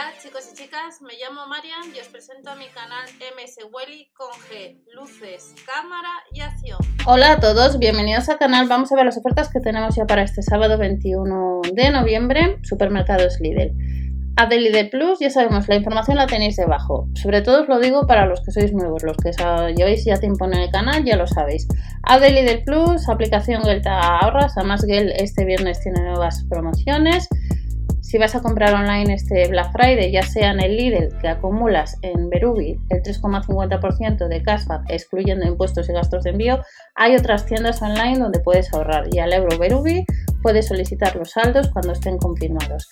Hola chicos y chicas, me llamo Marian y os presento a mi canal MS Welly con G, luces, cámara y acción. Hola a todos, bienvenidos al canal. Vamos a ver las ofertas que tenemos ya para este sábado 21 de noviembre, Supermercados Lidl. A de Lidl Plus, ya sabemos, la información la tenéis debajo. Sobre todo os lo digo para los que sois nuevos, los que lleváis ya tiempo en el canal, ya lo sabéis. A de Lidl Plus, aplicación Gelta Ahorras, además Gel este viernes tiene nuevas promociones. Si vas a comprar online este Black Friday, ya sea en el Lidl que acumulas en Berubi el 3,50% de cashback excluyendo impuestos y gastos de envío, hay otras tiendas online donde puedes ahorrar y al euro Berubi puedes solicitar los saldos cuando estén confirmados.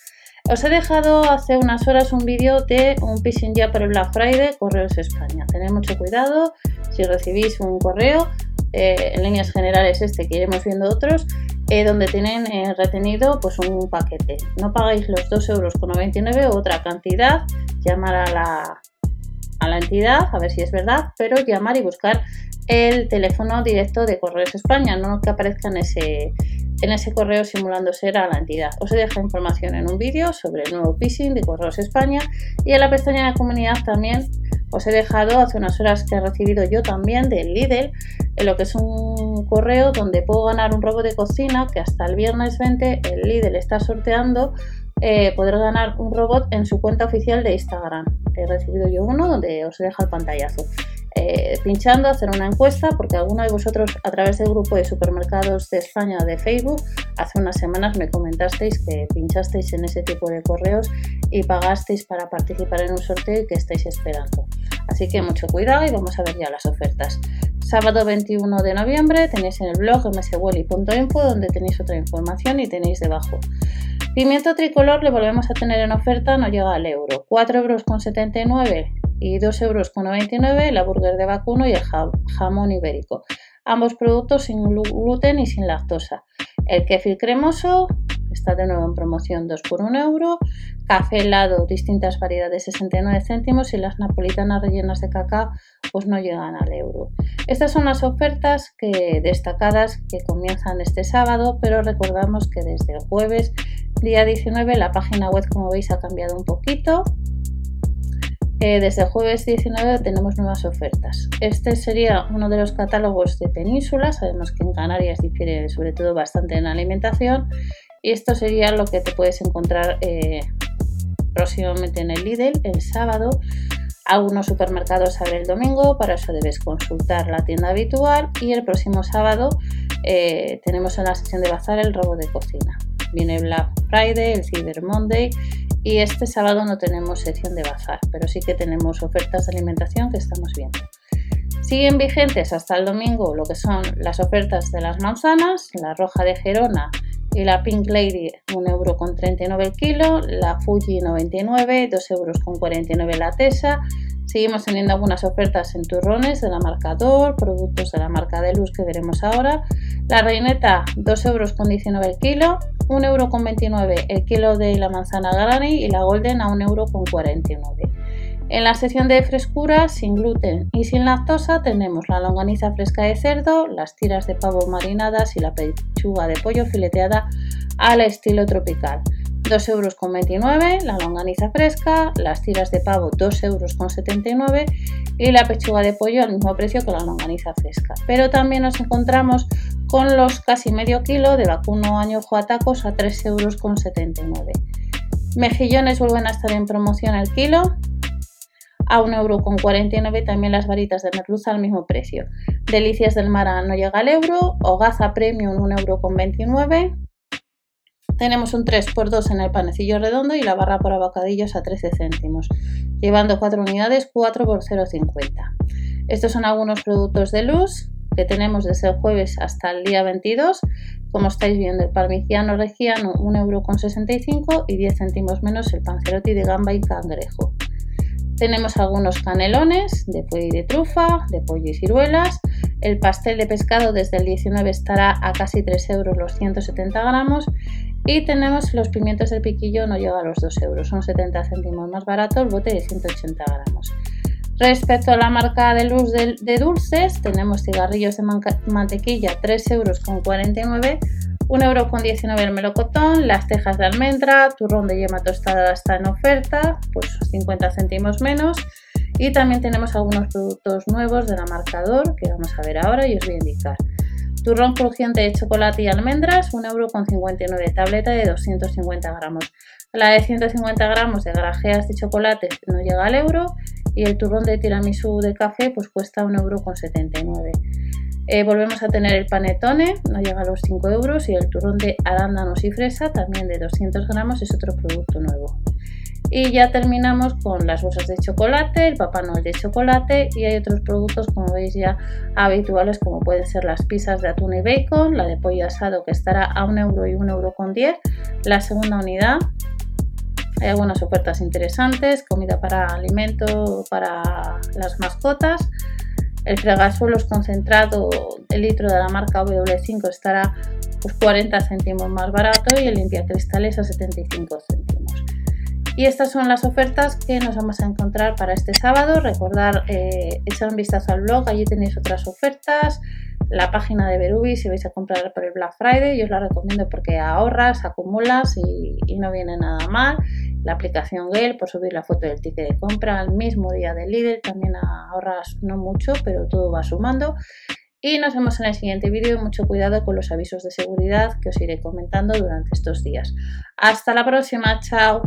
Os he dejado hace unas horas un vídeo de un phishing ya para el Black Friday, Correos España. Tened mucho cuidado si recibís un correo, eh, en líneas generales este que iremos viendo otros, eh, donde tienen eh, retenido pues un paquete. No pagáis los 2,99 euros o otra cantidad, llamar a la, a la entidad, a ver si es verdad, pero llamar y buscar el teléfono directo de Correos España, no que aparezca en ese, en ese correo simulando ser a la entidad. Os he dejado información en un vídeo sobre el nuevo phishing de Correos España y en la pestaña de comunidad también os he dejado hace unas horas que he recibido yo también del Lidl, en lo que es un correo donde puedo ganar un robot de cocina que hasta el viernes 20 el Lidl está sorteando eh, poder ganar un robot en su cuenta oficial de Instagram. He recibido yo uno donde os he dejado el pantallazo. Eh, pinchando, hacer una encuesta, porque alguno de vosotros a través del grupo de supermercados de España de Facebook, hace unas semanas me comentasteis que pinchasteis en ese tipo de correos y pagasteis para participar en un sorteo y que estáis esperando. Así que mucho cuidado y vamos a ver ya las ofertas. Sábado 21 de noviembre tenéis en el blog mswelly.info donde tenéis otra información y tenéis debajo. Pimiento tricolor le volvemos a tener en oferta, no llega al euro. 4,79 euros y 2,99 euros la burger de vacuno y el jamón ibérico. Ambos productos sin gluten y sin lactosa. El kefir cremoso está de nuevo en promoción 2 por 1 euro. Café helado, distintas variedades 69 céntimos y las napolitanas rellenas de cacao pues no llegan al euro. Estas son las ofertas que, destacadas que comienzan este sábado, pero recordamos que desde el jueves día 19 la página web como veis ha cambiado un poquito eh, desde el jueves 19 tenemos nuevas ofertas. Este sería uno de los catálogos de Península. Sabemos que en Canarias difiere sobre todo bastante en alimentación. Y esto sería lo que te puedes encontrar eh, próximamente en el Lidl el sábado. Algunos supermercados abren el domingo, para eso debes consultar la tienda habitual. Y el próximo sábado eh, tenemos en la sección de bazar el robo de cocina. Viene Black Friday, el Cyber Monday y este sábado no tenemos sección de bazar, pero sí que tenemos ofertas de alimentación que estamos viendo. Siguen vigentes hasta el domingo lo que son las ofertas de las manzanas, la roja de Gerona y la Pink Lady 1,39€ el kilo, la Fuji 99, 2,49€ la Tesa, Seguimos teniendo algunas ofertas en turrones de la marca Dor, productos de la marca de que veremos ahora. La reineta 2,19 euros el kilo, 1,29 euro el kilo de la manzana granny y la golden a 1,49 euro. En la sección de frescura, sin gluten y sin lactosa, tenemos la longaniza fresca de cerdo, las tiras de pavo marinadas y la pechuga de pollo fileteada al estilo tropical. 2,29 euros la longaniza fresca, las tiras de pavo 2,79 euros y la pechuga de pollo al mismo precio que la longaniza fresca. Pero también nos encontramos con los casi medio kilo de vacuno añojo a tacos a 3,79 euros. Mejillones vuelven a estar en promoción al kilo a 1,49 euro también las varitas de merluza al mismo precio. Delicias del mar no llega al euro, Hogaza Premium 1,29 euro tenemos un 3x2 en el panecillo redondo y la barra por abocadillos a 13 céntimos, llevando 4 unidades 4 por 0,50. Estos son algunos productos de luz que tenemos desde el jueves hasta el día 22. Como estáis viendo, el parmigiano regiano 1,65€ y 10 céntimos menos el pancerotti de gamba y cangrejo. Tenemos algunos canelones de pollo y de trufa, de pollo y ciruelas. El pastel de pescado desde el 19 estará a casi 3 euros los 170 gramos. Y tenemos los pimientos del piquillo, no llega a los 2 euros, son 70 céntimos más barato el bote de 180 gramos. Respecto a la marca de luz de, dulces, tenemos cigarrillos de mantequilla 3 euros con 49 1,19€ el melocotón, las tejas de almendra, turrón de yema tostada está en oferta, pues 50 céntimos menos. Y también tenemos algunos productos nuevos de la Marcador que vamos a ver ahora y os voy a indicar. Turrón crujiente de chocolate y almendras, 1,59€, tableta de 250 gramos. La de 150 gramos de grajeas de chocolate no llega al euro y el turrón de tiramisú de café pues cuesta 1,79€. Eh, volvemos a tener el panetone, no llega a los 5 euros, y el turrón de arándanos y fresa, también de 200 gramos, es otro producto nuevo. Y ya terminamos con las bolsas de chocolate, el Papá Noel de chocolate y hay otros productos como veis ya habituales como pueden ser las pizzas de atún y bacon, la de pollo asado que estará a 1 euro y 1 euro con 10, la segunda unidad. Hay algunas ofertas interesantes, comida para alimento para las mascotas. El fregasuelos concentrado el litro de la marca W5 estará pues 40 céntimos más barato y el limpiacristales a 75 céntimos. Y estas son las ofertas que nos vamos a encontrar para este sábado. Recordar eh, echar un vistazo al blog, allí tenéis otras ofertas. La página de Berubi si vais a comprar por el Black Friday, yo os la recomiendo porque ahorras, acumulas y, y no viene nada mal. La aplicación Gale por subir la foto del ticket de compra al mismo día del líder también ahorras no mucho, pero todo va sumando. Y nos vemos en el siguiente vídeo. Mucho cuidado con los avisos de seguridad que os iré comentando durante estos días. Hasta la próxima. Chao.